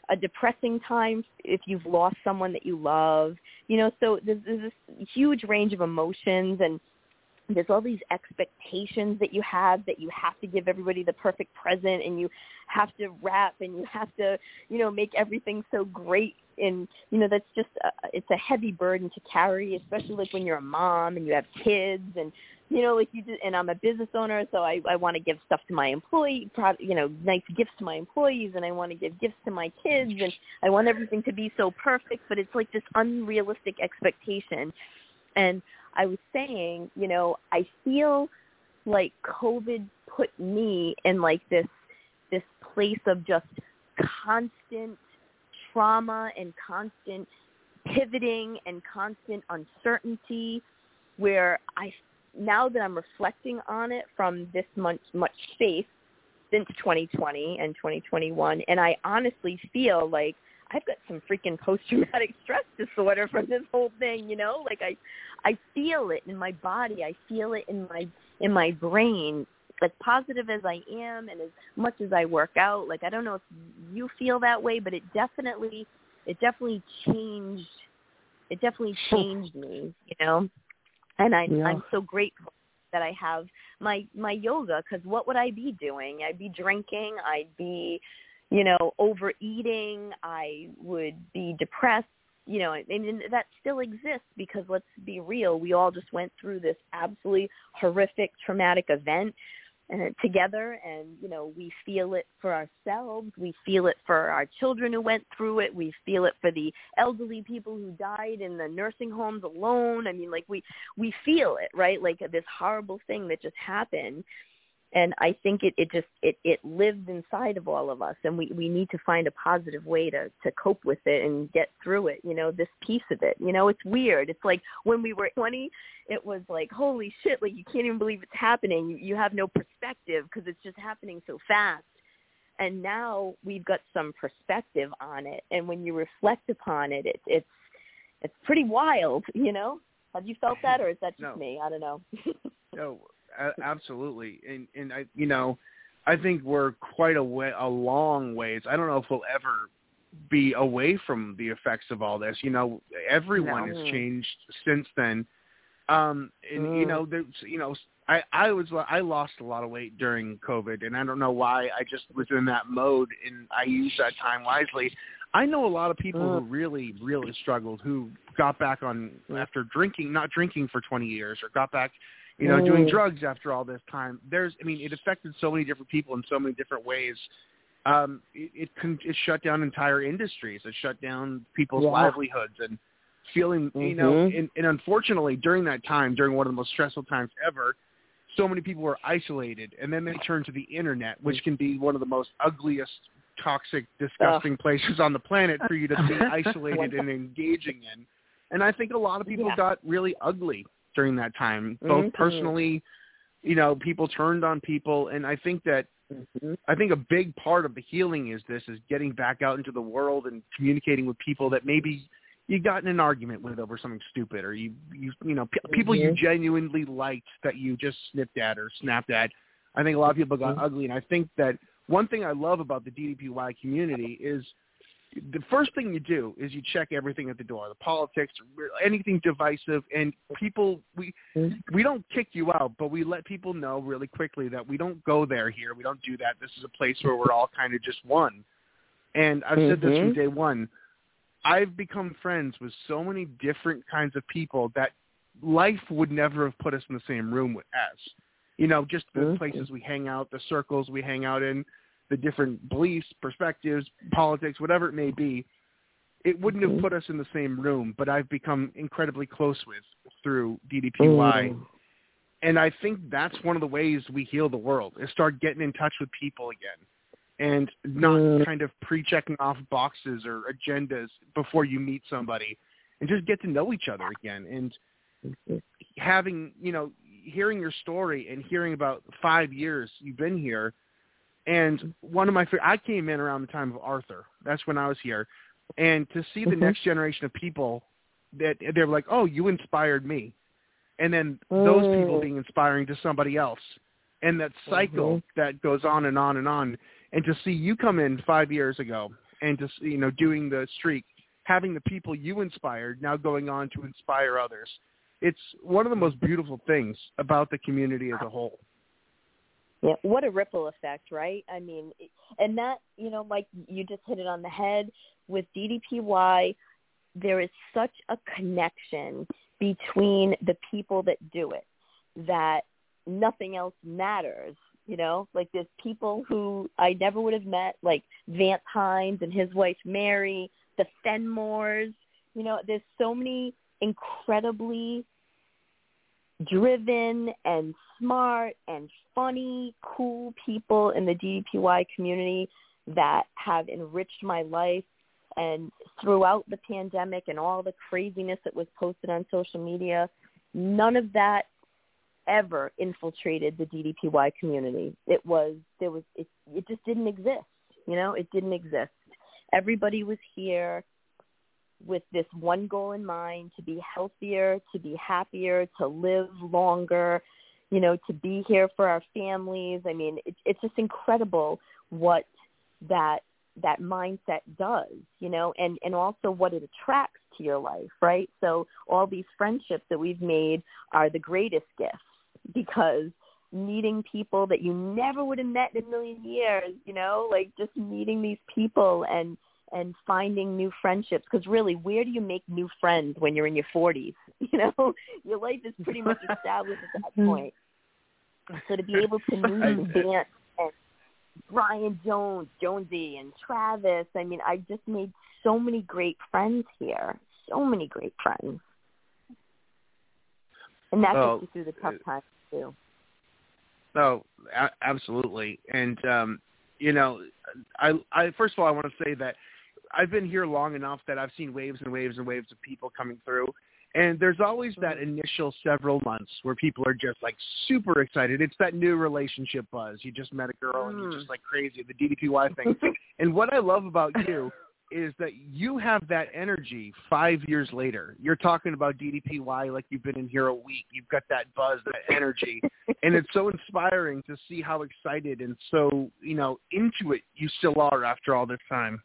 a depressing time if you've lost someone that you love, you know. So there's, there's this huge range of emotions, and there's all these expectations that you have that you have to give everybody the perfect present and you have to wrap and you have to you know make everything so great. And you know that's just a, it's a heavy burden to carry especially like when you're a mom and you have kids and you know like you just and I'm a business owner so I I want to give stuff to my employee you know nice gifts to my employees and I want to give gifts to my kids and I want everything to be so perfect but it's like this unrealistic expectation. And I was saying, you know, I feel like COVID put me in like this this place of just constant trauma and constant pivoting and constant uncertainty where I now that I'm reflecting on it from this much much space since 2020 and 2021 and I honestly feel like I've got some freaking post traumatic <laughs> stress disorder from this whole thing, you know? Like I I feel it in my body. I feel it in my in my brain. As positive as I am and as much as I work out, like I don't know if you feel that way, but it definitely it definitely changed it definitely changed me, you know? And I yeah. I'm so grateful that I have my my yoga because what would I be doing? I'd be drinking, I'd be you know, overeating, I would be depressed, you know, and that still exists because let's be real, we all just went through this absolutely horrific traumatic event uh, together and you know we feel it for ourselves we feel it for our children who went through it we feel it for the elderly people who died in the nursing homes alone. I mean like we we feel it right? Like this horrible thing that just happened and I think it, it just it, it lived inside of all of us and we, we need to find a positive way to, to cope with it and get through it, you know, this piece of it. You know, it's weird. It's like when we were twenty it was like, holy shit, like you can't even believe it's happening. You, you have no perspective because it's just happening so fast. And now we've got some perspective on it. And when you reflect upon it, it it's it's pretty wild, you know? Have you felt that or is that just no. me? I don't know. <laughs> no, absolutely, and and I you know, I think we're quite a way a long ways. I don't know if we'll ever be away from the effects of all this. You know, everyone no. has changed since then. Um, and mm. you know, there's you know, I I was I lost a lot of weight during COVID, and I don't know why. I just was in that mode, and I used that time wisely. I know a lot of people mm. who really, really struggled, who got back on after drinking, not drinking for 20 years, or got back you know, mm. doing drugs after all this time. There's, I mean, it affected so many different people in so many different ways. Um, it, it, can, it shut down entire industries. It shut down people's yeah. livelihoods and feeling, mm-hmm. you know, mm-hmm. and, and unfortunately during that time, during one of the most stressful times ever, so many people were isolated and then they turned to the internet, which can be one of the most ugliest, toxic, disgusting places on the planet for you to be <laughs> isolated and engaging in. And I think a lot of people yeah. got really ugly during that time, both mm-hmm. personally, you know, people turned on people, and I think that mm-hmm. I think a big part of the healing is this is getting back out into the world and communicating with people that maybe you got in an argument with over something stupid, or you you you know p- people mm-hmm. you genuinely liked that you just snipped at or snapped at. I think a lot of people got mm-hmm. ugly, and I think that one thing I love about the DDPY community is the first thing you do is you check everything at the door, the politics, anything divisive, and people we we don't kick you out, but we let people know really quickly that we don't go there here. We don't do that. This is a place where we're all kind of just one. And I've said this from mm-hmm. day one. I've become friends with so many different kinds of people that life would never have put us in the same room with as. You know, just the mm-hmm. places we hang out, the circles we hang out in the different beliefs, perspectives, politics, whatever it may be, it wouldn't have put us in the same room, but I've become incredibly close with through DDPY. Mm. And I think that's one of the ways we heal the world is start getting in touch with people again and not mm. kind of pre-checking off boxes or agendas before you meet somebody and just get to know each other again and having, you know, hearing your story and hearing about five years you've been here and one of my I came in around the time of Arthur. That's when I was here, and to see the mm-hmm. next generation of people that they're like, "Oh, you inspired me," and then those people mm. being inspiring to somebody else, and that cycle mm-hmm. that goes on and on and on. And to see you come in five years ago, and to you know doing the streak, having the people you inspired now going on to inspire others, it's one of the most beautiful things about the community as a whole. Yeah, what a ripple effect, right? I mean, and that, you know, like you just hit it on the head with DDPY, there is such a connection between the people that do it that nothing else matters. You know, like there's people who I never would have met, like Vance Hines and his wife Mary, the Fenmores. You know, there's so many incredibly driven and smart and funny, cool people in the DDPY community that have enriched my life. And throughout the pandemic and all the craziness that was posted on social media, none of that ever infiltrated the DDPY community. It was there was it it just didn't exist. You know, it didn't exist. Everybody was here with this one goal in mind to be healthier, to be happier, to live longer, you know, to be here for our families. I mean, it, it's just incredible what that that mindset does, you know, and and also what it attracts to your life, right? So all these friendships that we've made are the greatest gifts because meeting people that you never would have met in a million years, you know, like just meeting these people and and finding new friendships because really where do you make new friends when you're in your 40s <laughs> you know your life is pretty much <laughs> established at that mm-hmm. point so to be able to <laughs> meet Vance and Brian Jones Jonesy and Travis I mean I just made so many great friends here. So many great friends. And that well, gets you through the tough times too. No a- absolutely. And um you know, I, I first of all I want to say that I've been here long enough that I've seen waves and waves and waves of people coming through. And there's always that mm-hmm. initial several months where people are just like super excited. It's that new relationship buzz. You just met a girl and you're just mm. like crazy, the DDPY thing. <laughs> and what I love about you is that you have that energy five years later. You're talking about DDPY like you've been in here a week. You've got that buzz, that energy. and it's so inspiring to see how excited and so, you know, into it you still are after all this time.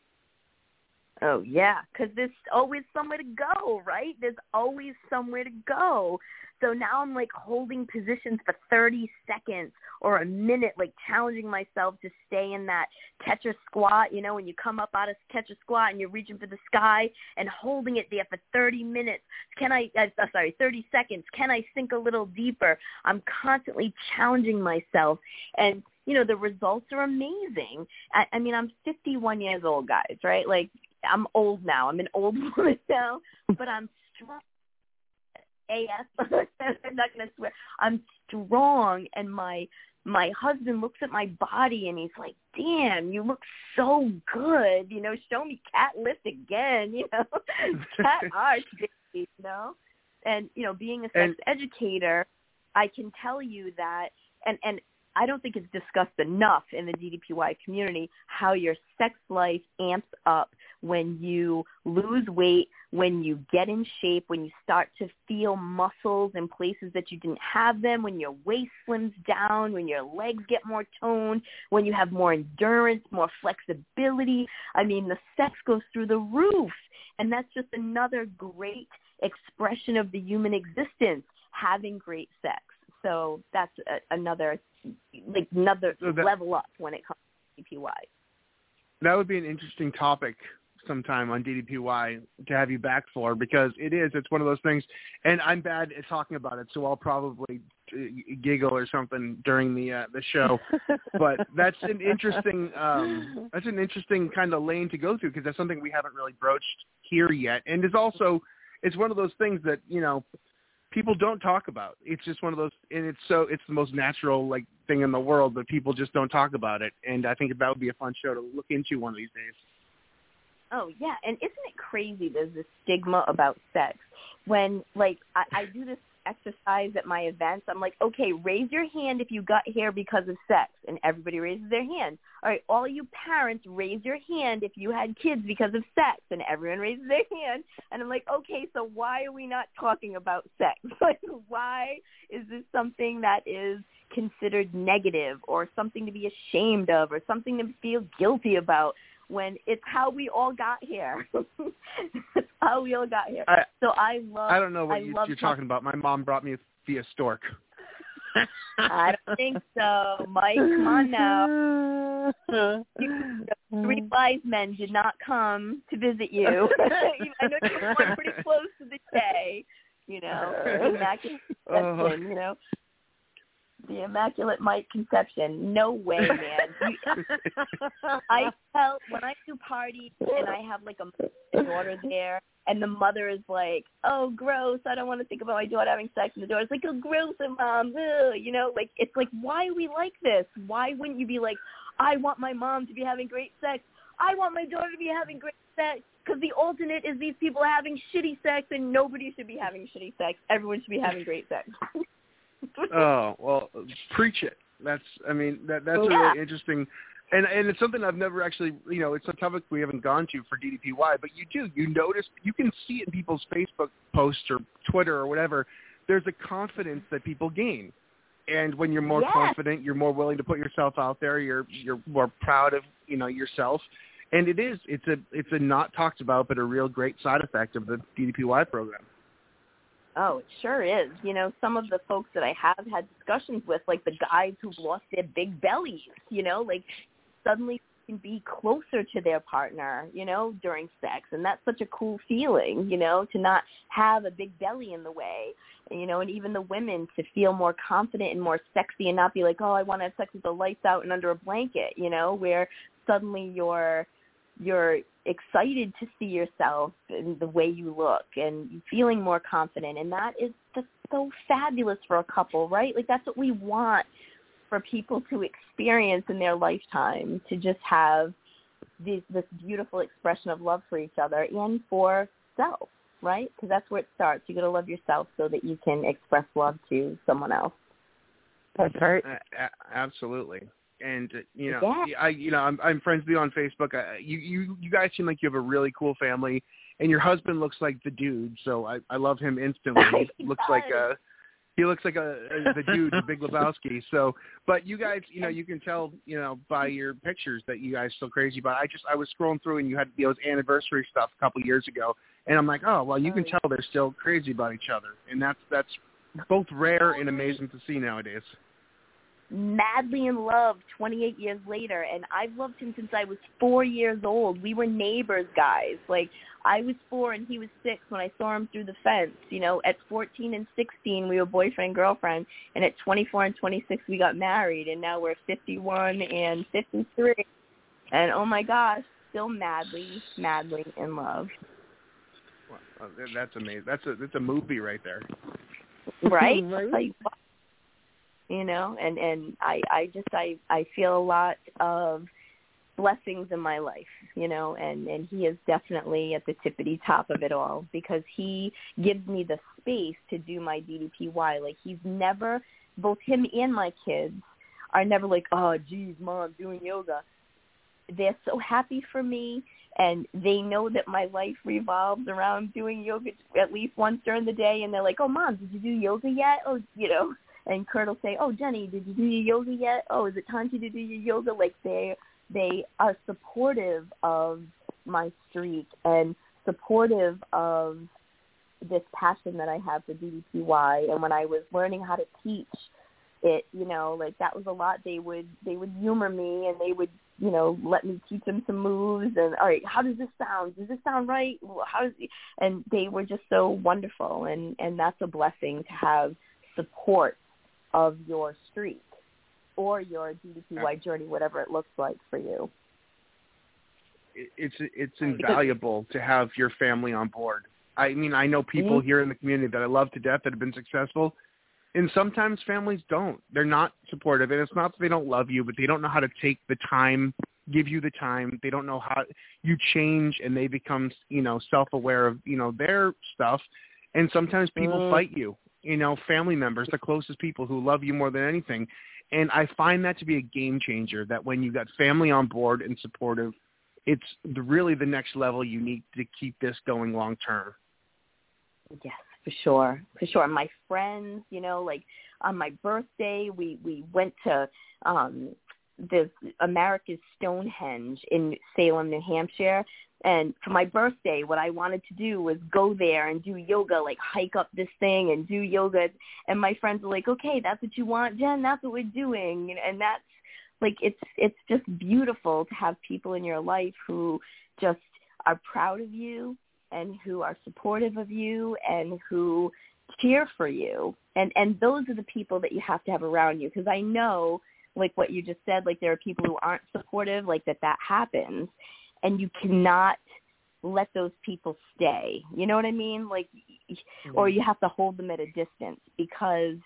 Oh yeah, because there's always somewhere to go, right? There's always somewhere to go. So now I'm like holding positions for 30 seconds or a minute, like challenging myself to stay in that catcher squat. You know, when you come up out of catcher squat and you're reaching for the sky and holding it there for 30 minutes. Can I? Uh, sorry, 30 seconds. Can I sink a little deeper? I'm constantly challenging myself, and you know the results are amazing. I, I mean, I'm 51 years old, guys. Right? Like I'm old now. I'm an old <laughs> woman now, but I'm strong. AF. <laughs> I'm not gonna swear. I'm strong, and my my husband looks at my body and he's like, "Damn, you look so good." You know, show me cat lift again. <laughs> You know, cat arch, you know. And you know, being a sex and, educator, I can tell you that, and and I don't think it's discussed enough in the DDPY community how your sex life amps up when you lose weight, when you get in shape, when you start to feel muscles in places that you didn't have them, when your waist slims down, when your legs get more toned, when you have more endurance, more flexibility. I mean, the sex goes through the roof. And that's just another great expression of the human existence, having great sex. So that's a, another like another so that, level up when it comes to DDPY. That would be an interesting topic sometime on DDPY to have you back for because it is it's one of those things and I'm bad at talking about it so I'll probably uh, giggle or something during the uh, the show <laughs> but that's an interesting um that's an interesting kind of lane to go through because that's something we haven't really broached here yet and it's also it's one of those things that you know people don't talk about. It's just one of those, and it's so it's the most natural like thing in the world, but people just don't talk about it. And I think that would be a fun show to look into one of these days. Oh yeah, and isn't it crazy? There's this stigma about sex when like I, I do this exercise at my events. I'm like, okay, raise your hand if you got hair because of sex, and everybody raises their hand. All right, all you parents, raise your hand if you had kids because of sex, and everyone raises their hand. And I'm like, okay, so why are we not talking about sex? <laughs> Like, why is this something that is considered negative or something to be ashamed of or something to feel guilty about? When it's how we all got here. <laughs> it's how we all got here. I, so I love. I don't know what I you, you're talking about. My mom brought me via stork. I don't think so, Mike. Come on now. <laughs> Three wise men did not come to visit you. <laughs> I know you were pretty close to the day, you know, uh, immaculate oh. conception, you know. The immaculate Mike conception. No way, man. <laughs> I felt when I do parties and I have like a daughter there, and the mother is like, "Oh, gross! I don't want to think about my daughter having sex." And the daughter's like, "Oh, gross, and mom!" Ugh. You know, like it's like, why are we like this? Why wouldn't you be like, "I want my mom to be having great sex. I want my daughter to be having great sex." Because the alternate is these people having shitty sex, and nobody should be having shitty sex. Everyone should be having great sex. <laughs> oh well, preach it. That's I mean that that's a really interesting, and and it's something I've never actually you know it's a topic we haven't gone to for DDPY, but you do you notice you can see it in people's Facebook posts or Twitter or whatever. There's a confidence that people gain, and when you're more Yes. confident, you're more willing to put yourself out there. You're you're more proud of you know yourself. And it is. It's a it's a not talked about, but a real great side effect of the DDPY program. Oh, it sure is. You know, some of the folks that I have had discussions with, like the guys who've lost their big bellies, you know, like suddenly can be closer to their partner, you know, during sex. And that's such a cool feeling, you know, to not have a big belly in the way, you know, and even the women to feel more confident and more sexy and not be like, oh, I want to have sex with the lights out and under a blanket, you know, where suddenly you're you're excited to see yourself and the way you look and feeling more confident. And that is just so fabulous for a couple right? Like that's what we want for people to experience in their lifetime to just have this this beautiful expression of love for each other and for self right? Because that's where it starts. You got to love yourself so that you can express love to someone else. That's right. A- a- absolutely. And uh, you know. I you know, I'm I'm friends with you on Facebook. I, you you you guys seem like you have a really cool family, and your husband looks like the dude. So I I love him instantly. <laughs> He, looks like does. a he looks like a, a the dude, the Big Lebowski. So, but you guys, you know, you can tell, you know, by your pictures that you guys are still crazy about. it. I just I was scrolling through and you had those anniversary stuff a couple years ago, and I'm like, oh well, you can tell they're still crazy about each other, and that's that's both rare and amazing to see nowadays. Madly in love 28 years later and I've loved him since I was 4 years old. We were neighbors, guys. Like I was 4 and he was 6 when I saw him through the fence. You know, at 14 and 16 we were boyfriend girlfriend and at 24 and 26 we got married and now we're 51 and 53. And oh my gosh, still madly madly in love. Well, that's amazing. That's a that's a movie right there. right? <laughs> Right. Like, you know, and and I I just I I feel a lot of blessings in my life, you know, and and he is definitely at the tippity top of it all because he gives me the space to do my DDPY. Like he's never both him and my kids are never like, oh, geez, mom, doing yoga. They're so happy for me, and they know that my life revolves around doing yoga at least once during the day. And they're like, oh, mom, did you do yoga yet? Oh, you know. And Kurt will say, oh, Jenny, did you do your yoga yet? Oh, is it time to do your yoga? Like they they are supportive of my streak and supportive of this passion that I have for DDPY. And when I was learning how to teach it, you know, like that was a lot. They would they would humor me and they would, you know, let me teach them some moves and all right, how does this sound? Does this sound right? How does and they were just so wonderful and and that's a blessing to have support of your streak or your DDPY journey, whatever it looks like for you. It's it's invaluable to have your family on board. I mean, I know people Mhm. here in the community that I love to death that have been successful, and sometimes families don't. They're not supportive, and it's not that they don't love you, but they don't know how to take the time, give you the time. They don't know how you change, and they become, you know, self-aware of, you know, their stuff. And sometimes people Mm. fight you. You know, family members, the closest people who love you more than anything. And I find that to be a game changer. That when you got family on board and supportive, it's really the next level you need to keep this going long term. Yes, for sure, for sure. My friends, you know, like on my birthday, we we went to um the America's Stonehenge in Salem, New Hampshire. And for my birthday, what I wanted to do was go there and do yoga, like hike up this thing and do yoga. And my friends were like, okay, that's what you want, Jen. That's what we're doing. And that's like, it's, it's just beautiful to have people in your life who just are proud of you and who are supportive of you and who cheer for you. And, and those are the people that you have to have around you. Cause I know like what you just said, like there are people who aren't supportive, like that that happens and you cannot let those people stay. You know what I mean? Like, mm-hmm. or you have to hold them at a distance because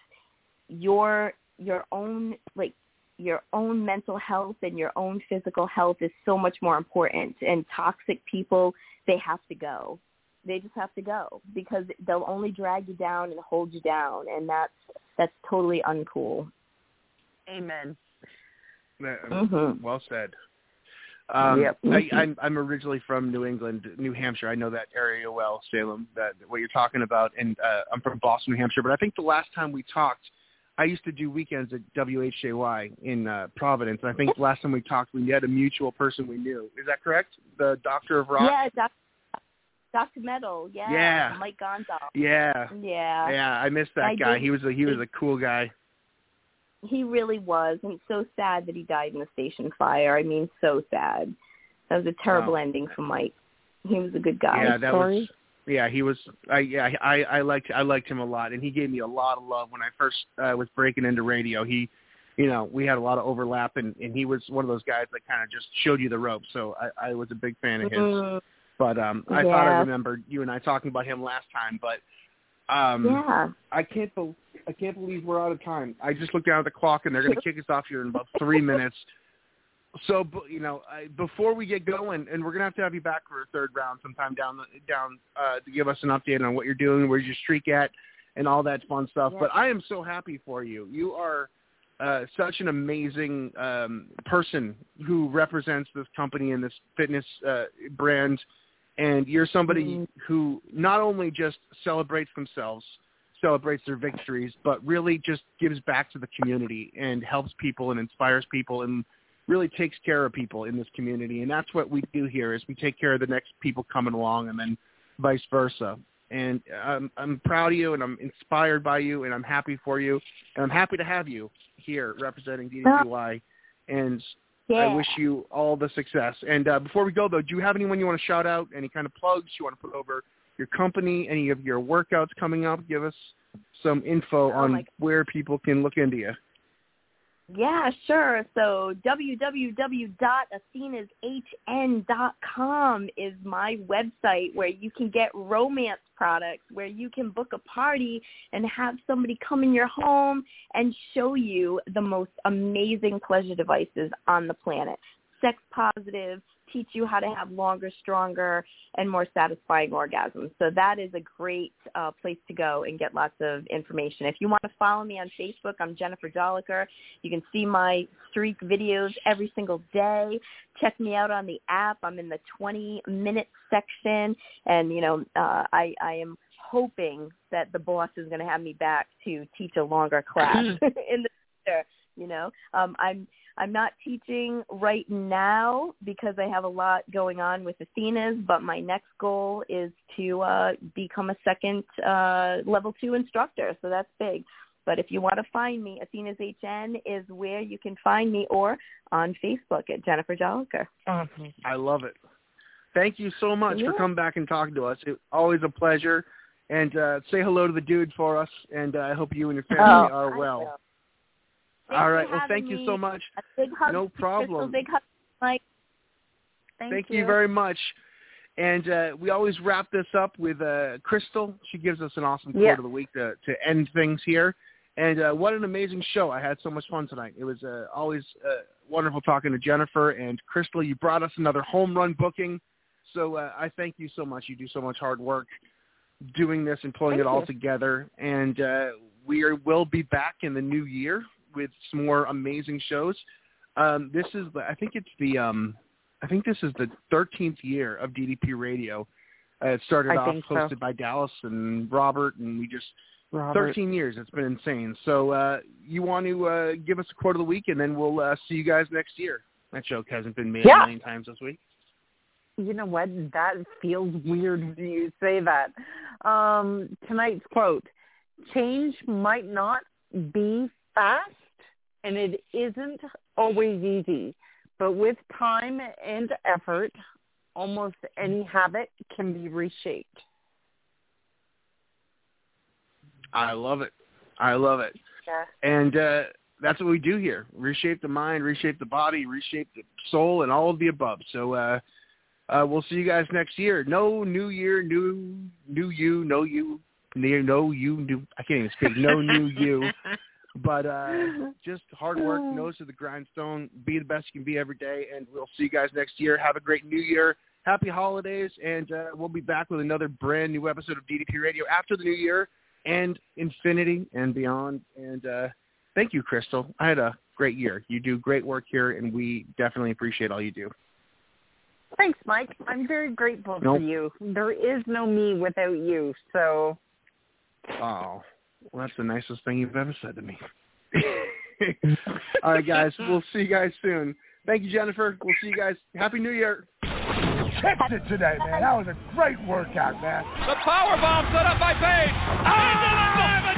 your your own like your own mental health and your own physical health is so much more important. And toxic people, they have to go. They just have to go because they'll only drag you down and hold you down, and that's that's totally uncool. Amen. Mm-hmm. Well said. Um, yep. I, I'm, I'm originally from New England, New Hampshire. I know that area well, Salem, that what you're talking about, and uh, I'm from Boston, New Hampshire. But I think the last time we talked, I used to do weekends at WHJY in uh, Providence. And I think the last time we talked, we had a mutual person we knew. Is that correct? The Doctor of Rock. Yeah, Dr. Dr. Metal. Yeah. Yeah. Mike Gonzalez. Yeah. Yeah. Yeah, I missed that I guy. did. He was a he was a cool guy. He really was, and it's so sad that he died in the station fire. I mean, so sad. That was a terrible Wow. ending for Mike. He was a good guy. Yeah, that Sorry. was. Yeah, he was. I yeah, I I liked I liked him a lot, and he gave me a lot of love when I first uh, was breaking into radio. He, you know, we had a lot of overlap, and and he was one of those guys that kind of just showed you the ropes. So I I was a big fan of his. Mm, But um, I thought I remembered you and I talking about him last time. But um, yeah. I can't be- I can't believe we're out of time. I just looked down at the clock and they're going <laughs> to kick us off here in about three minutes. So you know, I, before we get going, and we're going to have to have you back for a third round sometime down the, down uh, to give us an update on what you're doing, where's your streak at, and all that fun stuff. Yeah. But I am so happy for you. You are uh, such an amazing um, person who represents this company and this fitness uh, brand, and you're somebody Mhm. who not only just celebrates themselves, celebrates their victories, but really just gives back to the community and helps people and inspires people and really takes care of people in this community. And that's what we do here is we take care of the next people coming along and then vice versa. And I'm, I'm proud of you and I'm inspired by you and I'm happy for you. And I'm happy to have you here representing DDPY. And Yeah. I wish you all the success. And uh, before we go, though, do you have anyone you want to shout out? Any kind of plugs you want to put over your company? Any of your workouts coming up? Give us some info Oh, on where people can look into you. Yeah, sure. So www.athenashn.com is my website where you can get romance products, where you can book a party and have somebody come in your home and show you the most amazing pleasure devices on the planet. Sex positive, teach you how to have longer, stronger, and more satisfying orgasms. So that is a great uh, place to go and get lots of information. If you want to follow me on Facebook, I'm Jennifer Jolicoeur. You can see my streak videos every single day. Check me out on the app. I'm in the 20 minute section, and you know uh, I I am hoping that the boss is going to have me back to teach a longer class <laughs> in the future. You know, um, I'm I'm not teaching right now because I have a lot going on with Athena's, but my next goal is to uh, become a second uh, level two instructor. So that's big. But if you want to find me, Athena's HN is where you can find me or on Facebook at Jennifer Jolicoeur. Awesome. I love it. Thank you so much for coming back and talking to us. It's always a pleasure. And uh, say hello to the dude for us, and uh, I hope you and your family Oh, are I well. Will. Thanks All for right. Well, having thank you me. so much. A big hug. No to Crystal. problem. Big hug, Mike. Thank, Thank you. very much. And uh, we always wrap this up with uh, Crystal. She gives us an awesome quote Yeah. of the week to, to end things here. And uh, what an amazing show. I had so much fun tonight. It was uh, always uh, wonderful talking to Jennifer. And Crystal, you brought us another home run booking. So uh, I thank you so much. You do so much hard work doing this and pulling Thank it all you. together. And uh, we are, will be back in the new year with some more amazing shows. Um, this is, I think it's the, um, I think this is the 13th year of DDP Radio. Uh, it started I off think so. hosted by Dallas and Robert, and we just Robert. 13 years. It's been insane. So uh, you want to uh, give us a quote of the week, and then we'll uh, see you guys next year. That joke hasn't been made Yeah. a million times this week. you know what? That feels weird when you say that. Um, tonight's quote, change might not be fast and it isn't always easy, but with time and effort, almost any habit can be reshaped. I love it. I love it. Yeah. And uh, that's what we do here. Reshape the mind, reshape the body, reshape the soul, and all of the above. So uh, uh, we'll see you guys next year. No new year, new new you, no you, no you, new. I can't even speak. No new you. <laughs> But uh, <laughs> just hard work, nose to the grindstone. Be the best you can be every day, and we'll see you guys next year. Have a great New Year. Happy holidays, and uh, we'll be back with another brand new episode of DDP Radio after the New Year and infinity and beyond. And uh, thank you, Crystal. I had a great year. You do great work here, and we definitely appreciate all you do. Thanks, Mike. I'm very grateful Nope. for you. There is no me without you, so Oh, well, that's the nicest thing you've ever said to me. <laughs> All right, guys. We'll see you guys soon. Thank you, Jennifer. We'll see you guys. Happy New Year. Kicked it today, man. That was a great workout, man. The power bomb set up by Page. Into ah! the diamond